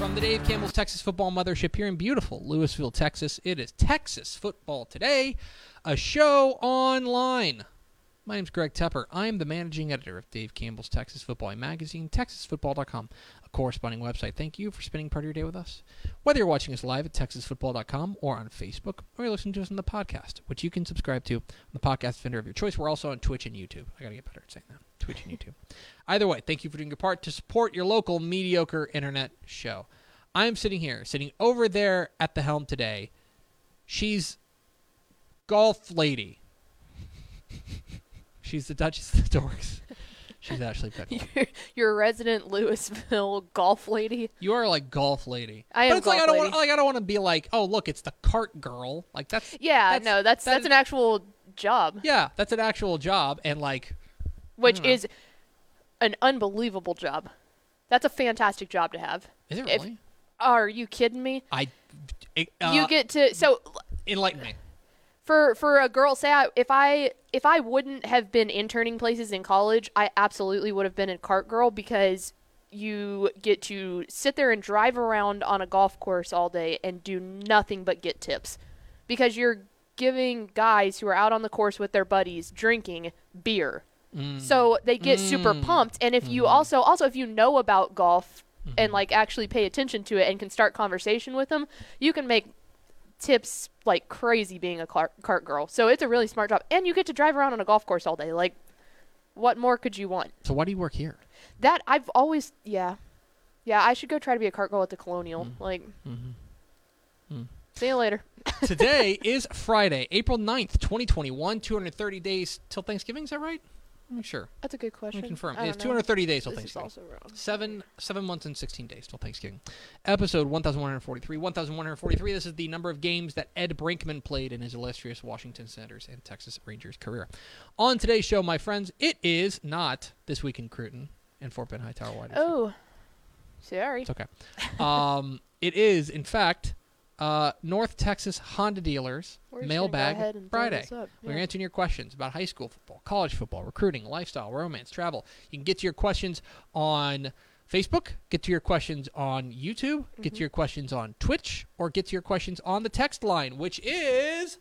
From the Dave Campbell's Texas Football Mothership here in beautiful Lewisville, Texas, it is Texas Football Today, a show online. My name's Greg Tepper. I am the managing editor of Dave Campbell's Texas Football Magazine, TexasFootball.com, corresponding website. Thank you for spending part of your day with us. Whether you're watching us live at TexasFootball.com or on Facebook, or you're listening to us on the podcast, which you can subscribe to on the podcast vendor of your choice. We're also on Twitch and YouTube. I gotta get better at saying that. Twitch and YouTube. Either way, thank you for doing your part to support your local mediocre internet show. I'm sitting here, sitting over there at the helm today. She's golf lady. She's the Duchess of the Dorks. She's Ashley Pickle. You're, you're a resident Lewisville golf lady. You are like golf lady. I am but it's like I golf don't want like I don't want to be like, oh look, it's the cart girl. Like that's Yeah, That's- no, that's that that's is- an actual job, yeah, that's an actual job and like which is an unbelievable job. That's a fantastic job to have. is it If- really? Are you kidding me? I it, uh, you get to so enlighten me. For for a girl say I, if i if i wouldn't have been interning places in college i absolutely would have been a cart girl because you get to sit there and drive around on a golf course all day and do nothing but get tips because you're giving guys who are out on the course with their buddies drinking beer. Mm. So they get super mm. pumped. And if you mm-hmm. also also if you know about golf and mm-hmm. like actually pay attention to it and can start conversation with them you can make tips like crazy being a cart, cart girl. So it's a really smart job, and you get to drive around on a golf course all day. Like, what more could you want? So why do you work here? That I've always, yeah, yeah. I should go try to be a cart girl at the Colonial. Like, mm-hmm. see you later. Today is Friday, April 9th, 2021. 230 days till Thanksgiving, is that right? I'm sure. That's a good question. confirm. It's 230 days till This is Thanksgiving. also wrong. Seven seven months and 16 days till Thanksgiving. Episode 1143. 1143. This is the number of games that Ed Brinkman played in his illustrious Washington Senators and Texas Rangers career. On today's show, my friends, it is not This Week in Cruton and Fort Bend Hightower Wide. Oh, sorry. It's okay. Um, it is, in fact, uh, North Texas Honda Dealers We're just gonna go Mailbag ahead and throw Friday. up. We're answering your questions about high school football, college football, recruiting, lifestyle, romance, travel. You can get to your questions on Facebook, get to your questions on YouTube, get Mm-hmm. to your questions on Twitch, or get to your questions on the text line, which is.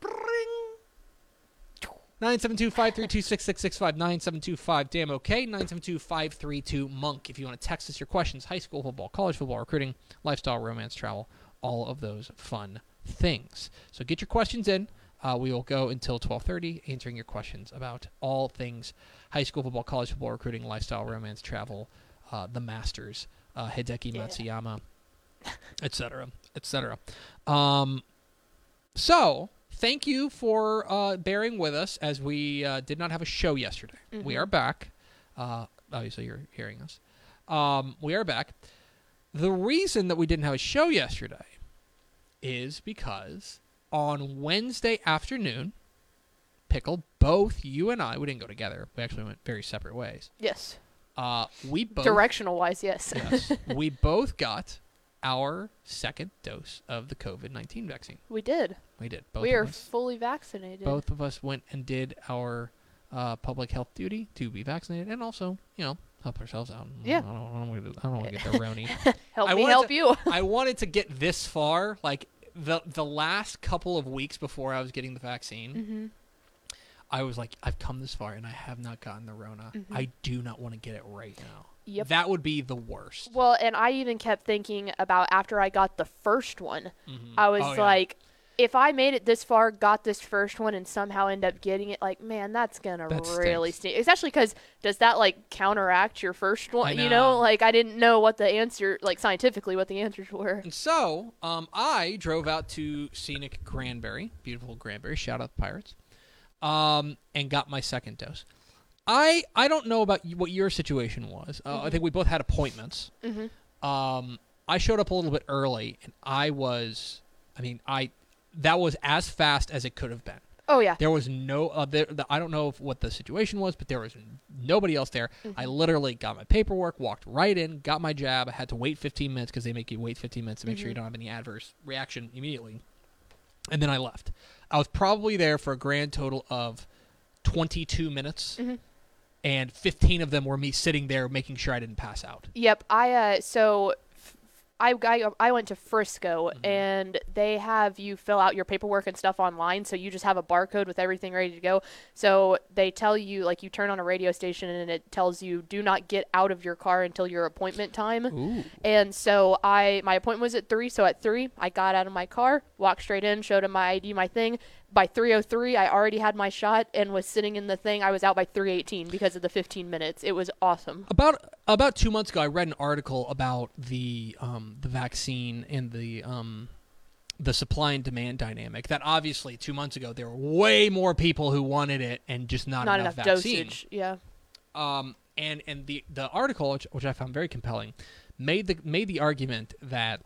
Bring. 972-532-6665 972-5 damn okay. 972-532 monk. If you want to text us your questions high school football college football recruiting lifestyle romance travel all of those fun things. So get your questions in. Uh, we will go until 12.30 answering your questions about all things high school football college football recruiting lifestyle romance travel uh, the masters uh, hideki Yeah. matsuyama etc etc um, so, thank you for uh, bearing with us as we uh, did not have a show yesterday. We Mhm. are back. Uh, obviously, you're hearing us. Um, we are back. The reason that we didn't have a show yesterday is because on Wednesday afternoon, Pickle, both you and I, we didn't go together. We actually went very separate ways. Yes. Uh, we both Directional wise, yes. yes, we both got our second dose of the COVID nineteen vaccine. we did. We did. Both we are us. fully vaccinated. both of us went and did our uh, public health duty to be vaccinated and also, you know, help ourselves out. Yeah. I don't, don't, wanna- I don't want to get the Roni. Help I me help to- you. I wanted to get this far, like the the last couple of weeks before I was getting the vaccine. hmm I was like, I've come this far and I have not gotten the Rona. Mhm. I do not want to get it right now. Yep. That would be the worst. Well, and I even kept thinking about after I got the first one, Mhm. I was Oh, yeah. like, if I made it this far, got this first one, and somehow end up getting it, like, man, that's gonna That really stink. Especially because does that like counteract your first one? I You know. know, like I didn't know what the answer, like scientifically, what the answers were. And so, um, I drove out to scenic Granbury, beautiful Granbury. Shout out the Pirates. Um, and got my second dose. I I don't know about what your situation was. Uh, I think we both had appointments. Mm-hmm. Um, I showed up a little bit early, and I was, I mean, I that was as fast as it could have been. Oh yeah. There was no other. The, I don't know if, what the situation was, but there was nobody else there. I literally got my paperwork, walked right in, got my jab. I had to wait 15 minutes because they make you wait 15 minutes to make sure you don't have any adverse reaction immediately. And then I left. I was probably there for a grand total of 22 minutes, Mhm. And 15 of them were me sitting there making sure I didn't pass out. Yep. I uh so I went to Frisco Mm-hmm. and they have you fill out your paperwork and stuff online so you just have a barcode with everything ready to go. So they tell you like you turn on a radio station and it tells you do not get out of your car until your appointment time. Ooh. And so I my appointment was at 3, so at 3 I got out of my car, walked straight in, showed him my ID, my thing. By 3:03 I already had my shot and was sitting in the thing. I was out by 3:18 because of the 15 minutes. It was awesome. About about two months ago, I read an article about the um, the vaccine and the um, the supply and demand dynamic. That obviously two months ago there were way more people who wanted it and just not, Not enough, enough vaccine. dosage. Yeah. Um, and and the the article, which, which I found very compelling, made the made the argument that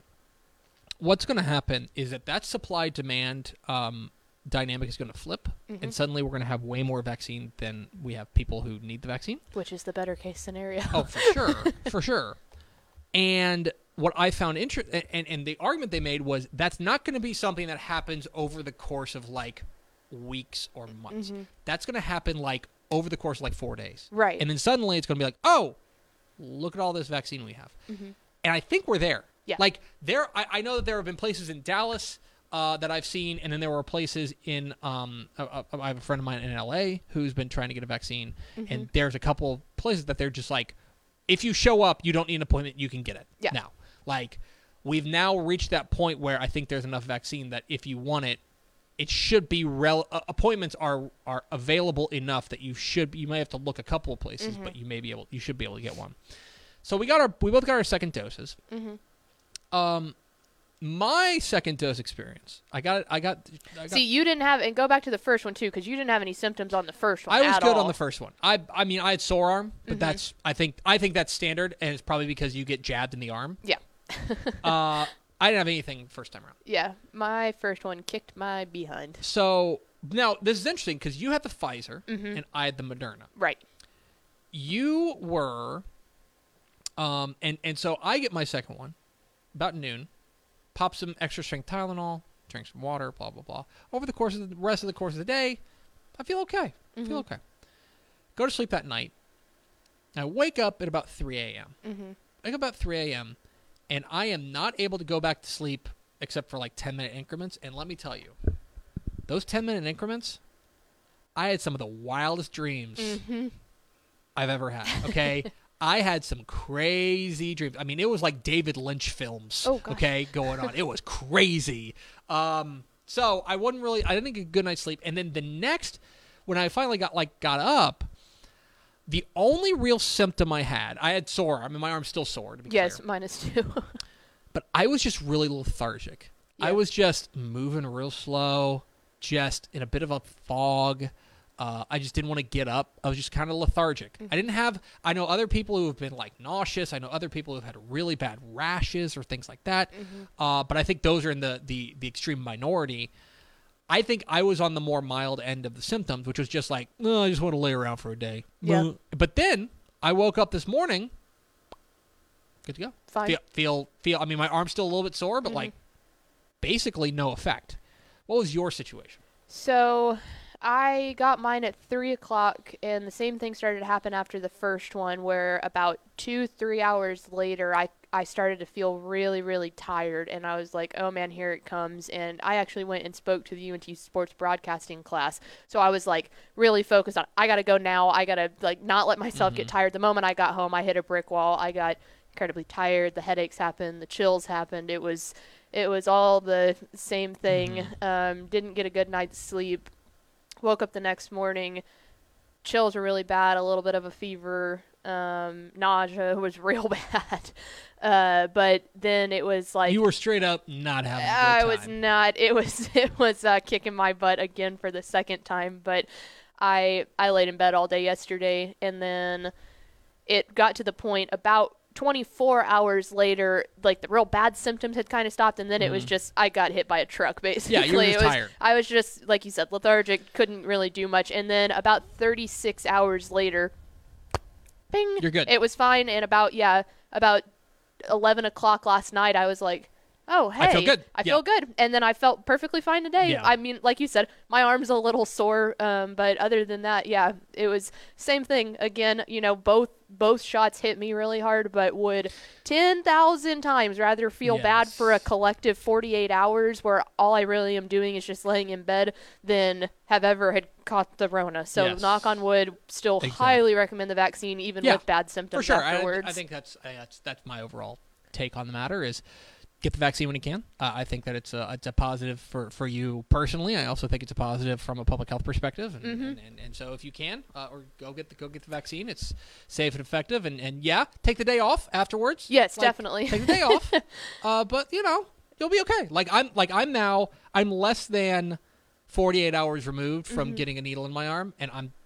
what's going to happen is that that supply demand um, dynamic is going to flip, Mhm. and suddenly we're going to have way more vaccine than we have people who need the vaccine. Which is the better case scenario. Oh, for sure, for sure. And what I found interesting, and, and the argument they made was that's not going to be something that happens over the course of like weeks or months. Mhm. That's going to happen like over the course of like four days. Right. And then suddenly it's going to be like, oh, look at all this vaccine we have. Mhm. And I think we're there. Yeah. Like there, I, I know that there have been places in Dallas uh, that I've seen, and then there were places in. Um, I have a friend of mine in LA who's been trying to get a vaccine, Mm-hmm. and there's a couple of places that they're just like, if you show up, you don't need an appointment, you can get it Yeah. now. Like we've now reached that point where I think there's enough vaccine that if you want it, it should be rel- uh, appointments are are available enough that you should you may have to look a couple of places, Mm-hmm. but you may be able you should be able to get one. So we got our we both got our second doses. Mhm. Um, my second dose experience, I got I got I got See, you didn't have, and go back to the first one too, because you didn't have any symptoms on the first one. I was good all. on the first one. I I mean I had sore arm, but Mm-hmm. that's I think I think that's standard, and it's probably because you get jabbed in the arm. Yeah. uh, I didn't have anything first time around. Yeah, my first one kicked my behind. So now this is interesting because you had the Pfizer Mhm. and I had the Moderna. Right. You were, um, and and so I get my second one about noon, pop some extra strength Tylenol, drink some water, blah blah blah. Over the course of the rest of the course of the day, I feel okay. I feel okay. Go to sleep that night. I wake up at about 3 a.m. Mm-hmm. wake up about 3 a.m. and I am not able to go back to sleep except for like 10 minute increments. And let me tell you, those 10 minute increments, I had some of the wildest dreams Mm-hmm. I've ever had. Okay. I had some crazy dreams. I mean, it was like David Lynch films. Oh. Okay, going on. it was crazy. Um, so I wasn't really. I didn't get a good night's sleep. And then the next, when I finally got like got up, the only real symptom I had, I had sore. I mean, my arm's still sore. To be Yes, clear. minus two. but I was just really lethargic. I was just moving real slow, just in a bit of a fog. Uh, I just didn't want to get up. I was just kind of lethargic. I didn't have. I know other people who have been like nauseous. I know other people who've had really bad rashes or things like that. Uh, but I think those are in the, the the extreme minority. I think I was on the more mild end of the symptoms, which was just like, oh, I just want to lay around for a day. Yeah. But then I woke up this morning, good to go. Fine. Feel, feel, feel. I mean, my arm's still a little bit sore, but Mhm. like, basically no effect. What was your situation? So, I got mine at three o'clock, and the same thing started to happen after the first one, where about two, three hours later, I I started to feel really, really tired, and I was like, "Oh man, here it comes!" And I actually went and spoke to the UNT sports broadcasting class, so I was like really focused on, I gotta go now. I gotta like not let myself get tired. The moment I got home, I hit a brick wall. I got incredibly tired. The headaches happened. The chills happened. It was it was all the same thing. Um, didn't get a good night's sleep. Woke up the next morning. Chills were really bad. A little bit of a fever. Um, nausea was real bad. Uh, but then it was like you were straight up not having. I was not. It was it was uh, kicking my butt again for the second time. But I I laid in bed all day yesterday, and then it got to the point about 24 hours later, like the real bad symptoms had kind of stopped, and then it was just I got hit by a truck basically. Mm-hmm. you were just it was, tired. I was just like you said, lethargic, couldn't really do much, and then about 36 hours later, bing, You're good. It was fine, and about yeah, about 11 o'clock last night, I was like. Oh, hey. I feel good. I Yeah. feel good. And then I felt perfectly fine today. Yeah. I mean, like you said, my arm's a little sore, um, but other than that, yeah, it was same thing. Again, you know, both both shots hit me really hard, but would ten thousand times rather feel bad for a collective forty eight hours where all I really am doing is just laying in bed than have ever had caught the Rona. So Yes. knock on wood, still Exactly. highly recommend the vaccine, even Yeah, with bad for symptoms sure. I, afterwards. I think that's, uh, that's that's my overall take on the matter is get the vaccine when you can. Uh, I think that it's a it's a positive for, for you personally. I also think it's a positive from a public health perspective. And, Mm-hmm. and, and, and so if you can, uh, or go get the go get the vaccine. It's safe and effective. And, and yeah, take the day off afterwards. Yes, Like, definitely. take the day off. Uh, but you know you'll be okay. Like I'm like I'm now I'm less than 48 hours removed from getting a needle in my arm, and I'm. Mm-hmm.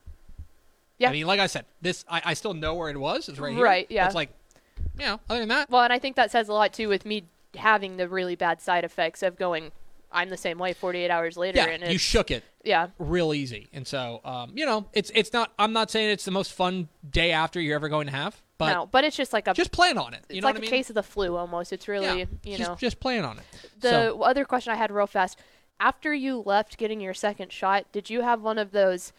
Yeah. I mean, like I said, this I, I still know where it was. It's right here. Right, yeah. It's like, you know, other than that, Well, and I think that says a lot too with me having the really bad side effects of going. I'm the same way. 48 hours later, yeah, and you shook it yeah, real easy. And so, um, you know, it's it's not. I'm not saying it's the most fun day after you're ever going to have, but no, but it's just like a just plan on it. You it's know like what I a mean? case of the flu almost. It's really yeah, you just, know just plan on it. the so, other question I had real fast. After you left getting your second shot, did you have one of those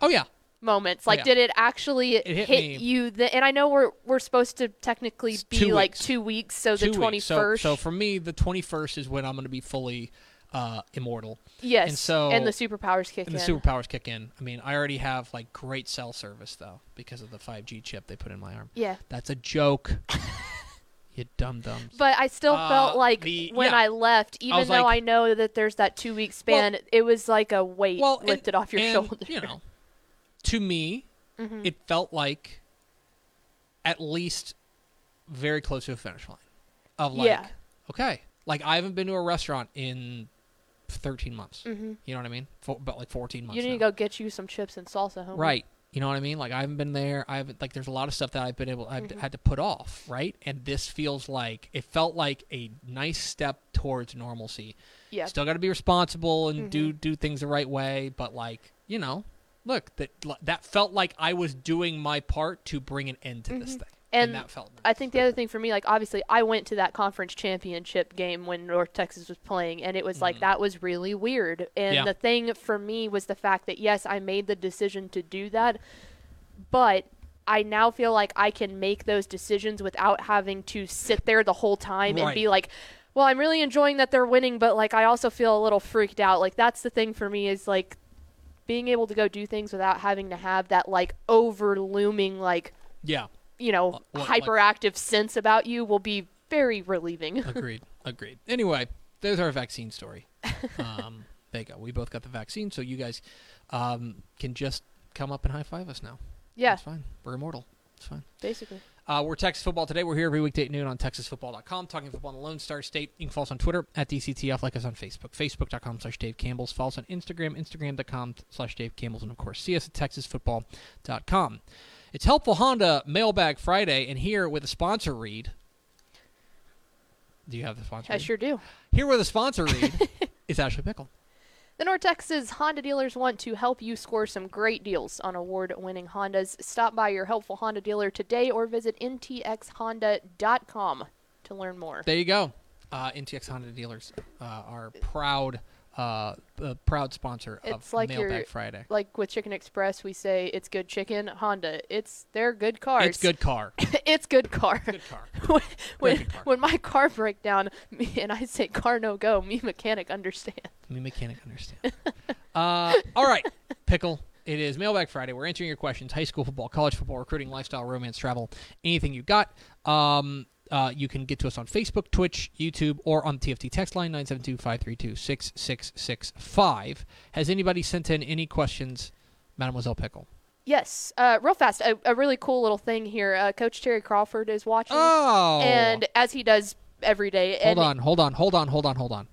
oh yeah, moments? Like, yeah. did it actually hit me- you? The, and I know we're we're supposed to technically It's be two like weeks. two weeks, so two the twenty first. So, so for me, the 21st is when I'm going to be fully uh, immortal. yes, and so- and the superpowers kick And the superpowers kick in. I mean, I already have like great cell service though because of the 5G chip they put in my arm. yeah, That's a joke. you dum dums. But I still Uh, felt like the- when yeah. I left, even was though like- I know that there's that two week span, it was like a weight Well, and- lifted off your and, shoulder. You know, to me, Mhm. it felt like at least very close to a finish line. Of like, Yeah. okay, like I haven't been to a restaurant in 13 months. Mhm. You know what I mean? For, about like 14 months. You need to go get you some chips and salsa home. Right. You know what I mean? Like I haven't been there. I haven't like. There's a lot of stuff that I've been able. I've Mm-hmm. had to put off. Right. And this feels like it felt like a nice step towards normalcy. Yeah. Still got to be responsible and do Mm-hmm. do things the right way. But like you know, look that that felt like I was doing my part to bring an end to this thing. Mm-hmm. And that felt. I think the other thing for me, like obviously, I went to that conference championship game when North Texas was playing, and it was like that was really weird. And Mm-hmm. Yeah. the thing for me was the fact that yes, I made the decision to do that, but I now feel like I can make those decisions without having to sit there the whole time and be like, well, I'm really enjoying that they're winning, but like I also feel a little freaked out. Like that's the thing for me is like being able to go do things without having to have that like over looming like yeah. you know What- like- hyperactive sense about you will be very relieving. Agreed. Agreed. Anyway, there's our vaccine story. Um, there you go. We both got the vaccine, so you guys um, can just come up and high five us now. yeah, It's fine. We're immortal. It's fine. basically. Uh, we're Texas Football Today. We're here every weekday at noon on TexasFootball.com, talking football in the Lone Star State. You can follow us on Twitter at DCTF, like us on Facebook, Facebook.com slash Dave Campbell's. Follow us on Instagram, Instagram.com slash Dave Campbell's, and of course, see us at TexasFootball.com. It's Helpful Honda Mailbag Friday, and here with a sponsor read. Do you have the sponsor? I read? sure do. Here with a sponsor read is Ashley Pickle. The North Texas Honda dealers want to help you score some great deals on award winning Hondas. Stop by your helpful Honda dealer today or visit ntxhonda.com to learn more. There you go. Uh, NTX Honda dealers uh, are proud uh, a proud sponsor It's of like Mailbag Friday. Like with Chicken Express, we say it's good chicken. Honda, it's they're good cars. It's good car. it's good car. good car. when when, good car. when my car break down me, and I say car no go, me mechanic understand. Me mechanic understand. uh, all right, pickle. It is Mailbag Friday. We're answering your questions: high school football, college football, recruiting, lifestyle, romance, travel, anything you got. Um, uh, you can get to us on Facebook, Twitch, YouTube, or on the TFT text line 972-532-6665. Has anybody sent in any questions, Mademoiselle Pickle? Yes, uh, real fast. A, a really cool little thing here. Uh, Coach Terry Crawford is watching, Oh, and as he does every day. hold and on, hold on, hold on, hold on, hold on.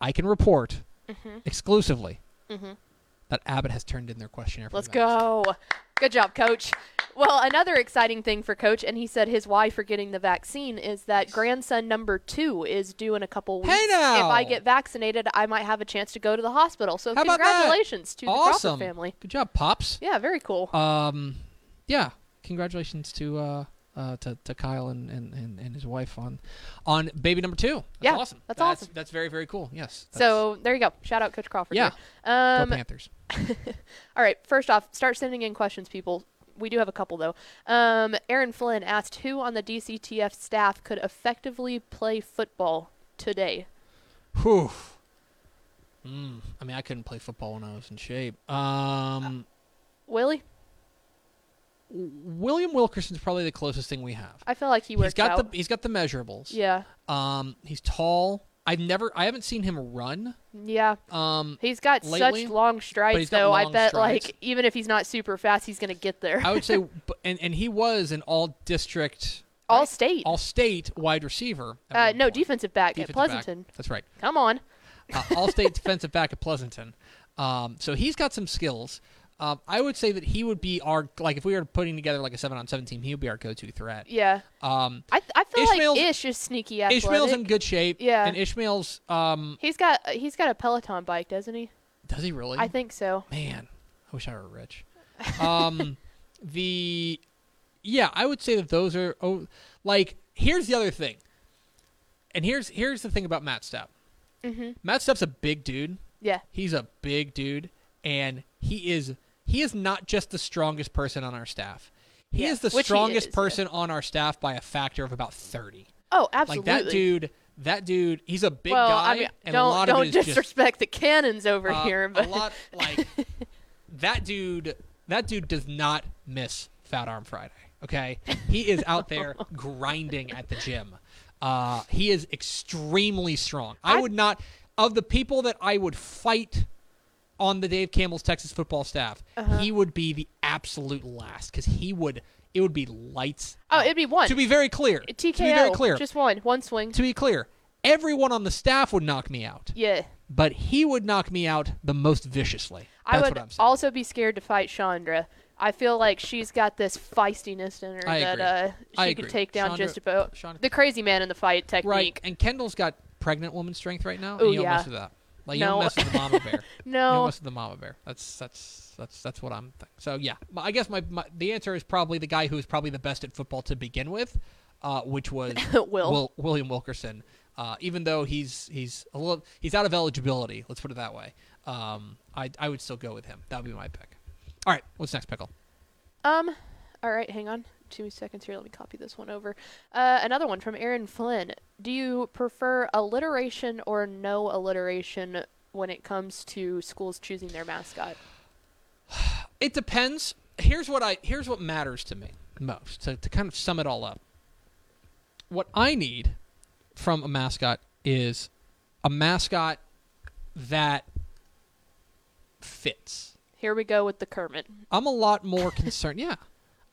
I can report Mm-hmm. exclusively that Abbott has turned in their questionnaire. For Let's go. Good job, Coach. Well, another exciting thing for Coach, and he said his why for getting the vaccine is that grandson number two is due in a couple weeks. Hey now! If I get vaccinated, I might have a chance to go to the hospital. So How congratulations to the. Crawford family. Good job, pops. Yeah, very cool. Um, yeah, congratulations to uh, uh to, to Kyle and, and, and, and his wife on on baby number two. That's Yeah, awesome. that's that's awesome. That's very very cool. Yes. so there you go. Shout out Coach Crawford. Yeah. there. go Um, Panthers. All right. First off, start sending in questions, people. We do have a couple though. Um, Aaron Flynn asked who on the DCTF staff could effectively play football today. Whew. Mm, I mean, I couldn't play football when I was in shape. Um, Willie, William Wilkerson's probably the closest thing we have. I feel like he works He's got out. the he's got the measurables. yeah, Um, he's tall. I've never I haven't seen him run. yeah. Um, He's got Lately, such long strides, though. I bet, strides. like, even if he's not super fast, he's gonna get there. I would say, and and he was an all district, All state. all state wide receiver. uh, no, point. defensive back Defensive at Pleasanton. Back. That's right. Come on. Uh, all state defensive back at Pleasanton. Um, so he's got some skills. Um, I would say that he would be our like if we were putting together like a seven on seven team, he would be our go to threat. Yeah. Um, I I feel Ishmael's- like Ish is sneaky athletic. Ishmael's in good shape. Yeah. and Ishmael's um, He's got he's got a Peloton bike, doesn't he? does he really? I think so. Man, I wish I were rich. Um, the yeah, I would say that those are oh, like here's the other thing, and here's here's the thing about Matt Stepp. hmm Matt Stepp's a big dude. Yeah. He's a big dude, and he is he is not just the strongest person on our staff. He Yeah, is the strongest is, yeah. person on our staff by a factor of about thirty. Oh, absolutely. Like that dude. That dude. He's a big well, guy, I mean, and don't a lot don't of is just disrespect the cannons over uh, here, but a lot like that dude. That dude does not miss Fat Arm Friday. Okay, he is out there grinding at the gym. Uh, he is extremely strong. I, I- would not of the people that I would fight on the Dave Campbell's Texas football staff. Uh-huh. He would be the absolute last because he would. It would be lights. oh, it'd be one To be very clear, TKO. to be very clear, Just one, one swing. to be clear, everyone on the staff would knock me out Yeah. but he would knock me out the most viciously. That's I would what I'm saying. also be scared to fight Chandra. I feel like she's got this feistiness in her I that uh, she I could agree. take down Chandra- just about Chandra- the crazy man in the fight technique. right, and Kendall's got pregnant woman strength right now. Ooh, and you don't yeah. Like you No. don't mess with the mama bear. No, you don't mess with the mama bear. That's that's that's that's what I'm. Thinking. So yeah, I guess my, my the answer is probably the guy who is probably the best at football to begin with, uh, which was Will. William Wilkerson. Uh, even though he's he's a little he's out of eligibility, let's put it that way. Um, I I would still go with him. That would be my pick. All right, what's next, pickle? Um, all right, hang on. Two seconds here. Let me copy this one over. Uh, another one from Aaron Flynn. Do you prefer alliteration or no alliteration when it comes to schools choosing their mascot? It depends. Here's what I here's what matters to me most to, to kind of sum it all up. What I need from a mascot is a mascot that fits. Here we go with the Kermit. I'm a lot more concerned. Yeah,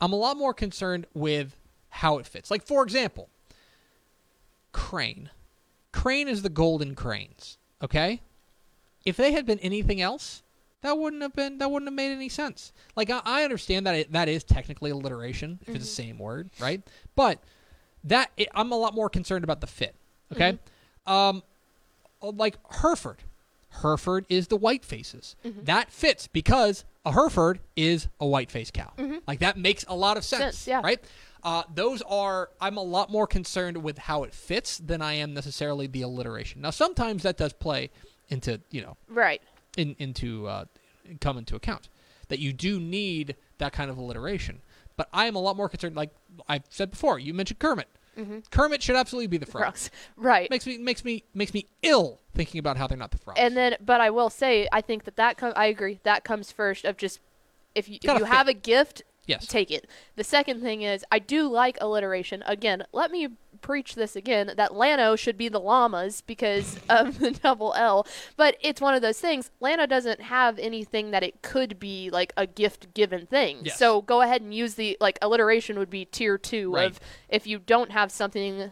I'm a lot more concerned with how it fits. Like for example, Crane. Crane is the Golden Cranes. Okay, if they had been anything else, that wouldn't have been. That wouldn't have made any sense. Like I, I understand that it, that is technically alliteration if it's the mm-hmm. same word, right? But that it, I'm a lot more concerned about the fit. Okay, mm-hmm. um, like Hereford. Hereford is the white faces. Mm-hmm. That fits because a Hereford is a white face cow. Like that makes a lot of sense, Sense, yeah. right? Uh, those are I'm a lot more concerned with how it fits than I am necessarily the alliteration. Now sometimes that does play into you know Right. in, into uh, come into account that you do need that kind of alliteration. But I am a lot more concerned. Like I've said before, you mentioned Kermit. Kermit should absolutely be the frog. Frogs. Right. Makes me makes me makes me ill thinking about how they're not the frogs. And then, but I will say, I think that that com- I agree. That comes first of just if you, if you fit. have a gift, yes, take it. The second thing is I do like alliteration. Again, let me preach this again that Llano should be the llamas because of the double L. But it's one of those things. Llano doesn't have anything that it could be like a gift given thing. Yes. So go ahead and use the like alliteration would be tier two Right. of if you don't have something.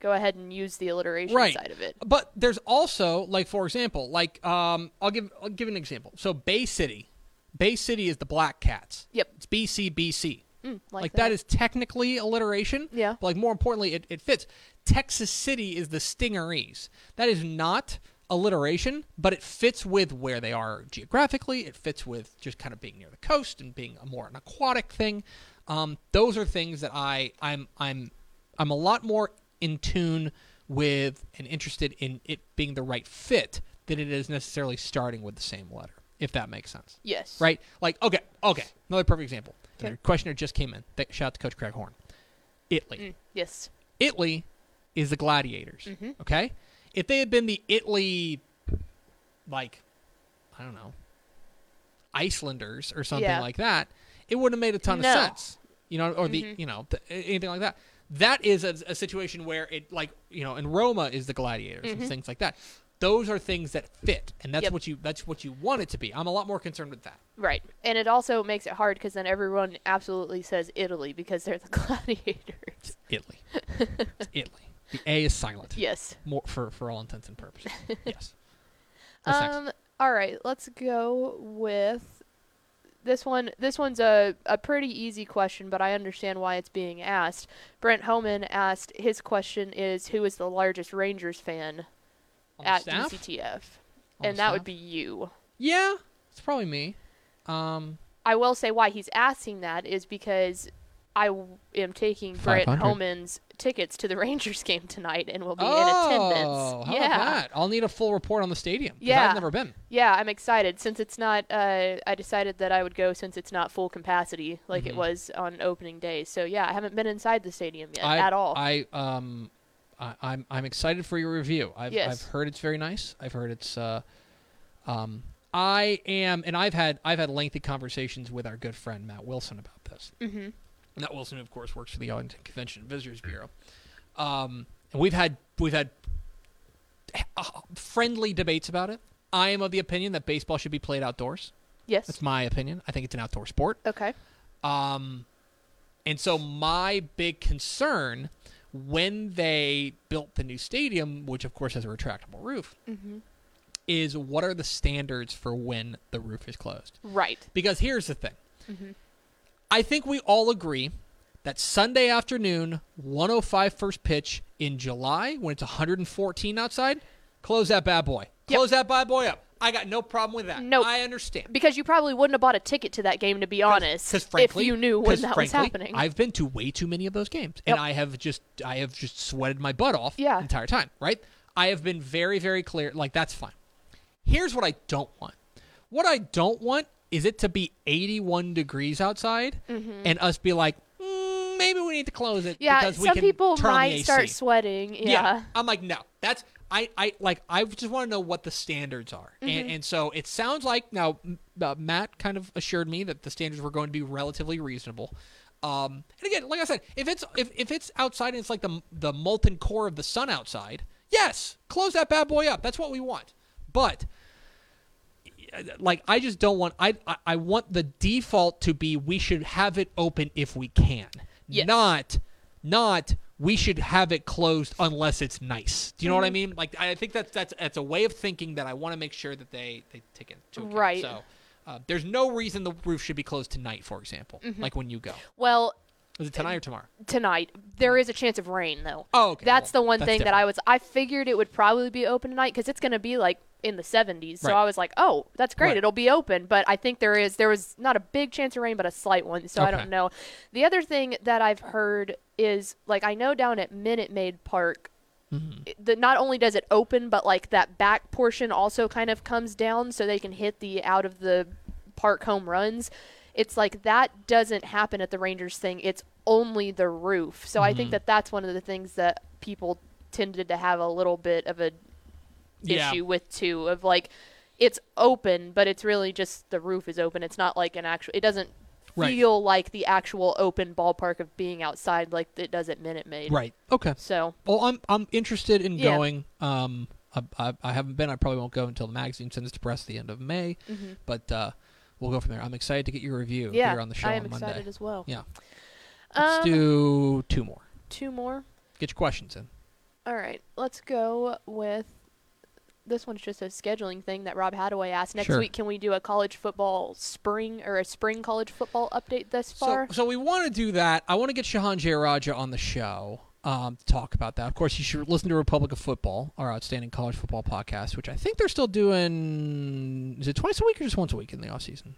Go ahead and use the alliteration Right. side of it. But there's also like for example, like um, I'll give I'll give an example. So Bay City, Bay City is the Black Cats. Yep. It's BC BC. Mm, like, Like, that is technically alliteration. Yeah. But like more importantly, it, it fits. Texas City is the Stingarees. That is not alliteration, but it fits with where they are geographically. It fits with just kind of being near the coast and being a more an aquatic thing. Um, those are things that I I'm I'm I'm a lot more in tune with and interested in it being the right fit than it is necessarily starting with the same letter. If that makes sense Yes. right? Like, okay, okay, another perfect example. Okay. The questioner just came in. Th- Shout out to Coach Craig Horn. Italy. Mm, yes. Italy is the gladiators. Mhm. Okay, if they had been the Italy, like, I don't know, Icelanders or something Yeah. like that, it wouldn't have made a ton No. of sense. You know, or the Mhm. you know th- anything like that. That is a, a situation where it like you know, and Roma is the gladiators and Mhm. things like that. Those are things that fit, and that's Yep. what you that's what you want it to be. I'm a lot more concerned with that. Right. And it also makes it hard because then everyone absolutely says Italy because they're the gladiators. Italy. it's Italy. The A is silent. Yes. More for for all intents and purposes. yes. What's next? Um. All right. Let's go with this one. This one's a a pretty easy question, but I understand why it's being asked. Brent Homan asked. His question is, "Who is the largest Rangers fan at staff? DCTF?" On and that would be you. Yeah, it's probably me. Um, I will say why he's asking that is because I w- am taking Brent 500. Homan's tickets to the Rangers game tonight and will be oh, in attendance. how yeah. about that? I'll need a full report on the stadium. Yeah. I've never been. Yeah, I'm excited since it's not. Uh, I decided that I would go since it's not full capacity like it Mhm. was on opening day. So yeah, I haven't been inside the stadium yet I, at all. I um, I, I'm I'm excited for your review. I've Yes. I've heard it's very nice. I've heard it's uh, um, I am, and I've had I've had lengthy conversations with our good friend Matt Wilson about this. mm-hmm. Matt Wilson, of course, works for the Arlington Convention and Visitors Bureau. Um, and we've had we've had uh, friendly debates about it. I am of the opinion that baseball should be played outdoors. Yes. That's my opinion. I think it's an outdoor sport. okay. Um, and so my big concern when they built the new stadium, which of course has a retractable roof, Mm-hmm. is what are the standards for when the roof is closed? Right. Because here's the thing. Mm-hmm. I think we all agree that Sunday afternoon, 105 first pitch in July when it's 114 outside, close that bad boy. Yep. Close that bad boy up. I got no problem with that. Nope. I understand. Because you probably wouldn't have bought a ticket to that game, to be honest, Because frankly, if you knew when that was happening. I've been to way too many of those games, Yep. and I have just I have just sweated my butt off Yeah. the entire time. Right? I have been very very clear. Like that's fine. Here's what I don't want. What I don't want is it to be 81 degrees outside, and us be like, mm, maybe we need to close it Mm-hmm. yeah, because we some people might start sweating. Yeah. I'm like, no, that's I, I like I just want to know what the standards are, Mm-hmm. and and so it sounds like now uh, Matt kind of assured me that the standards were going to be relatively reasonable. Um, and again, like I said, if it's if, if it's outside and it's like the the molten core of the sun outside, yes, close that bad boy up. That's what we want. But like I just don't want I, I I want the default to be we should have it open if we can. Yes. Not not we should have it closed unless it's nice. Do you know what I mean? Like I think that's that's that's a way of thinking that I want to make sure that they they take into account. Right. So uh, there's no reason the roof should be closed tonight, for example. Mm-hmm. Like when you go. Well, Is it tonight or tomorrow? tonight there is a chance of rain though. Oh, okay. That's well, the one that's thing that. I was. I figured it would probably be open tonight because it's going to be like in the 70s. So Right. I was like, oh, that's great. Right. It'll be open. But I think there is there was not a big chance of rain, but a slight one. So I don't know. The other thing that I've heard is like I know down at Minute Maid Park. Mm-hmm. it- the not only does it open, but like that back portion also kind of comes down so they can hit the out of the park home runs. It's like that doesn't happen at the Rangers thing. It's only the roof. So I think mm-hmm. that that's one of the things that people tended to have a little bit of a Yeah. issue with two of like it's open but it's really just the roof is open it's not like an actual it doesn't Right. feel like the actual open ballpark of being outside like it does at Minute Maid Right. Okay. so Well, I'm I'm interested in Yeah. going. Um, I, I, I haven't been. I probably won't go until the magazine sends to press the end of May. But uh, we'll go from there. I'm excited to get your review Mm-hmm. yeah here on the show I am on excited Monday. as well Yeah. Let's um, do two more. two more Get your questions in. all right let's go with this one's just a scheduling thing that Rob Hadaway asked. Next Sure. week, can we do a college football spring or a spring college football update thus So, far? so we want to do that. I want to get Shehan Jeyarajah on the show um, to talk about that. Of course, you should listen to Republic of Football, our outstanding college football podcast, which I think they're still doing. Is it twice a week or just once a week in the off season?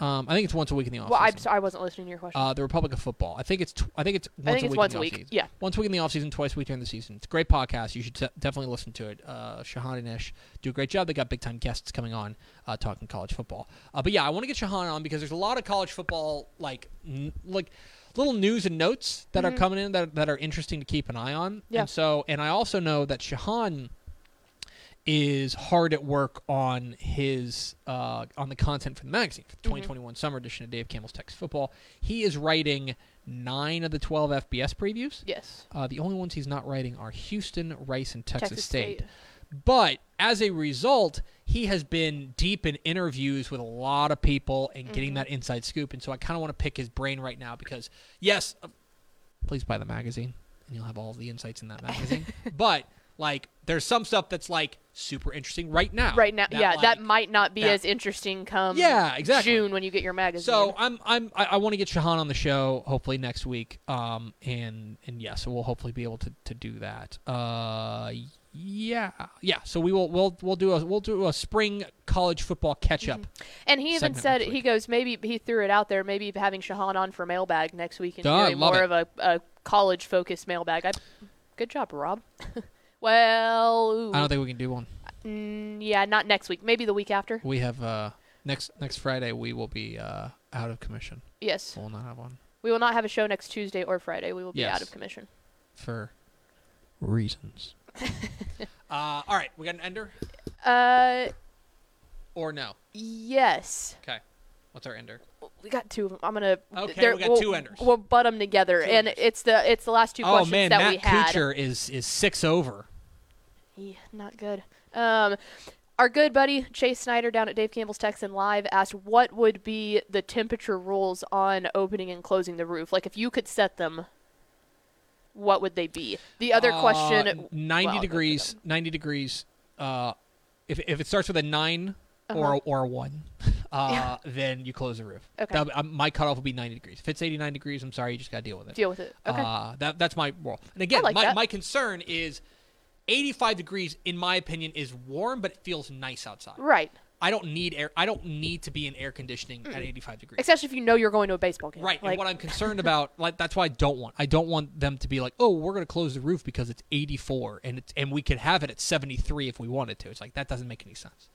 Um, I think it's once a week in the off well, I'm sorry, I wasn't listening to your question. Uh, the Republic of Football. I think it's tw- I think it's once I think a it's week once in a the week. offseason. Yeah. Once a week in the off season, twice a week during the season. It's a great podcast. You should te- definitely listen to it. Uh, Shehan and Ish do a great job. They got big time guests coming on uh, talking college football. Uh, but yeah, I want to get Shehan on because there's a lot of college football like n- like little news and notes that are coming in that that are interesting to keep an eye on. Mm-hmm. Yeah. And so and I also know that Shehan is hard at work on his uh, on the content for the magazine for the 2021 summer edition of Dave Campbell's Texas Football. He is writing nine of the 12 FBS previews. yes. Uh, the only ones he's not writing are Houston, Rice, and Texas, Texas State. State. But as a result, he has been deep in interviews with a lot of people and Mm-hmm. getting that inside scoop. And so I kind of want to pick his brain right now because, yes, uh, please buy the magazine and you'll have all the insights in that magazine. but like, there's some stuff that's like super interesting right now. Right now, yeah, like- that might not be that- as interesting come Yeah, exactly. June when you get your magazine. So I'm I'm I, I want to get Shehan on the show hopefully next week. Um and and yeah, so we'll hopefully be able to, to do that. Uh yeah yeah. So we will we'll we'll do a we'll do a spring college football catch up. and he even said he goes maybe he threw it out there maybe having Shehan on for mailbag next week and doing more it. of a, a college focused mailbag. I, good job, Rob. well, ooh, I don't think we can do one. mm, yeah, not next week. Maybe the week after. We have uh next next Friday we will be uh out of commission. Yes, We'll not have one we will not have a show next Tuesday or Friday. We will be out of commission. for reasons. uh all right, we got an ender Uh, or no? yes. Okay. What's our ender? We got two. of 'em. I'm gonna. Okay, we got we'll, two enders. We'll butt them together, Two and enders. it's the it's the last two Oh questions man, that Matt we had. Kuchar is is 6 over. Yeah, not good. Um, our good buddy Chase Snyder down at Dave Campbell's Texan Live asked what would be the temperature rules on opening and closing the roof. Like if you could set them, what would they be? The other Uh, question, 90 well, degrees 90 degrees uh if, if it starts with a 9 or Uh-huh. a, or a 1 uh then you close the roof Okay. That'll um, my cutoff will be 90 degrees if it's 89 degrees i'm sorry you just gotta deal with it deal with it. Okay. uh that that's my rule and again like my, that. my concern is 85 degrees in my opinion is warm but it feels nice outside right. i don't need air i don't need to be in air conditioning at 85 degrees Especially if you know you're going to a baseball game. Right, Like, and what I'm concerned about, like that's why I don't want. I don't want them to be like, "Oh, we're going to close the roof because it's 84 and it's and we could have it at 73 if we wanted to." It's like that doesn't make any sense.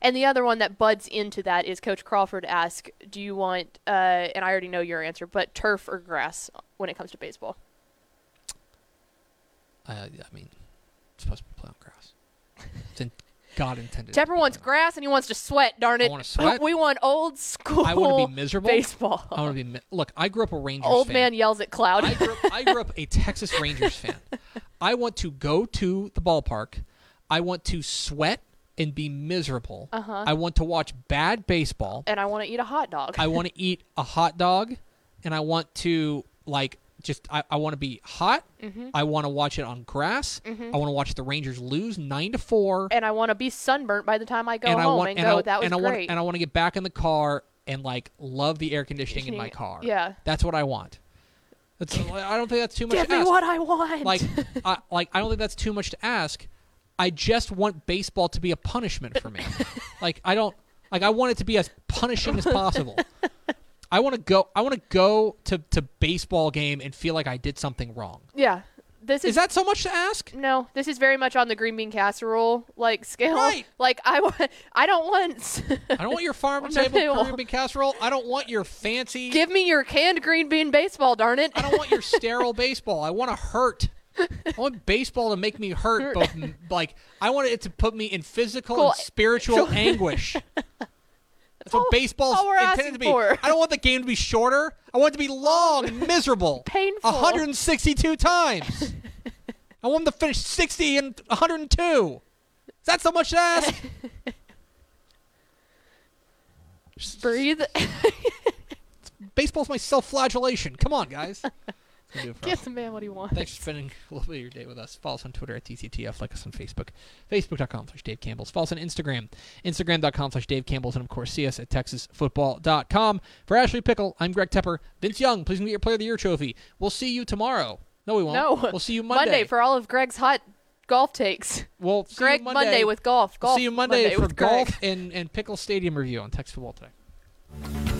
And the other one that buds into that is Coach Crawford asked, "Do you want?" Uh, and I already know your answer, but turf or grass when it comes to baseball. Uh, I mean, it's supposed to play on grass. It's in God intended. Tepper wants grass and he wants to sweat. Darn it! wanna sweat. We want old school. I wanna be miserable. Baseball. I want to be mi- look. I grew up a Rangers Old fan. man yells at cloud. I grew, up, I grew up a Texas Rangers fan. I want to go to the ballpark. I want to sweat and be miserable. Uh-huh. I want to watch bad baseball. and I want to eat a hot dog. I want to eat a hot dog, and I want to like just I, I want to be hot. Mm-hmm. I want to watch it on grass. I want to watch the Rangers lose nine to four, and I want to be sunburnt by the time I go and I home want and and go. I, that was and I want and I want to get back in the car and like love the air conditioning in my car. Yeah. that's what I want. That's I don't think that's too much Give to me ask. what I want. Like I, like I don't think that's too much to ask. I just want baseball to be a punishment for me. like I don't like I want it to be as punishing as possible. I want to go I want to go to to baseball game and feel like I did something wrong. yeah, this is, Is that so much to ask? no. This is very much on the green bean casserole like scale. Right. Like I want. I don't want. I don't want your farm to table green bean casserole. I don't want your fancy. Give me your canned green bean baseball, darn it. I don't want your sterile baseball. I want to hurt. I want baseball to make me hurt. Both like I want it to put me in physical Cool. and spiritual anguish. That's what oh, baseball's all intended to be. for. I don't want the game to be shorter. I want it to be long and miserable. Painful. 162 times. I want them to finish 60 and 102. Is that so much to ask? Breathe. Baseball's my self-flagellation. Come on, guys. That's gonna do it for us. Give the man what he wants. Thanks for spending a little bit of your day with us. Follow us on Twitter at DCTF. Like us on Facebook. Facebook.com slash Dave Campbell's. Follow us on Instagram. Instagram.com slash Dave Campbell's. And, of course, see us at TexasFootball.com. For Ashley Pickle, I'm Greg Tepper. Vince Young, please get your Player of the Year trophy. We'll see you tomorrow. No, we won't. No. We'll see you Monday. for all of Greg's hot golf takes. we'll see Greg you Monday. with golf. We'll Golf see you Monday, for with golf and, and Pickle Stadium review on Texas Football today.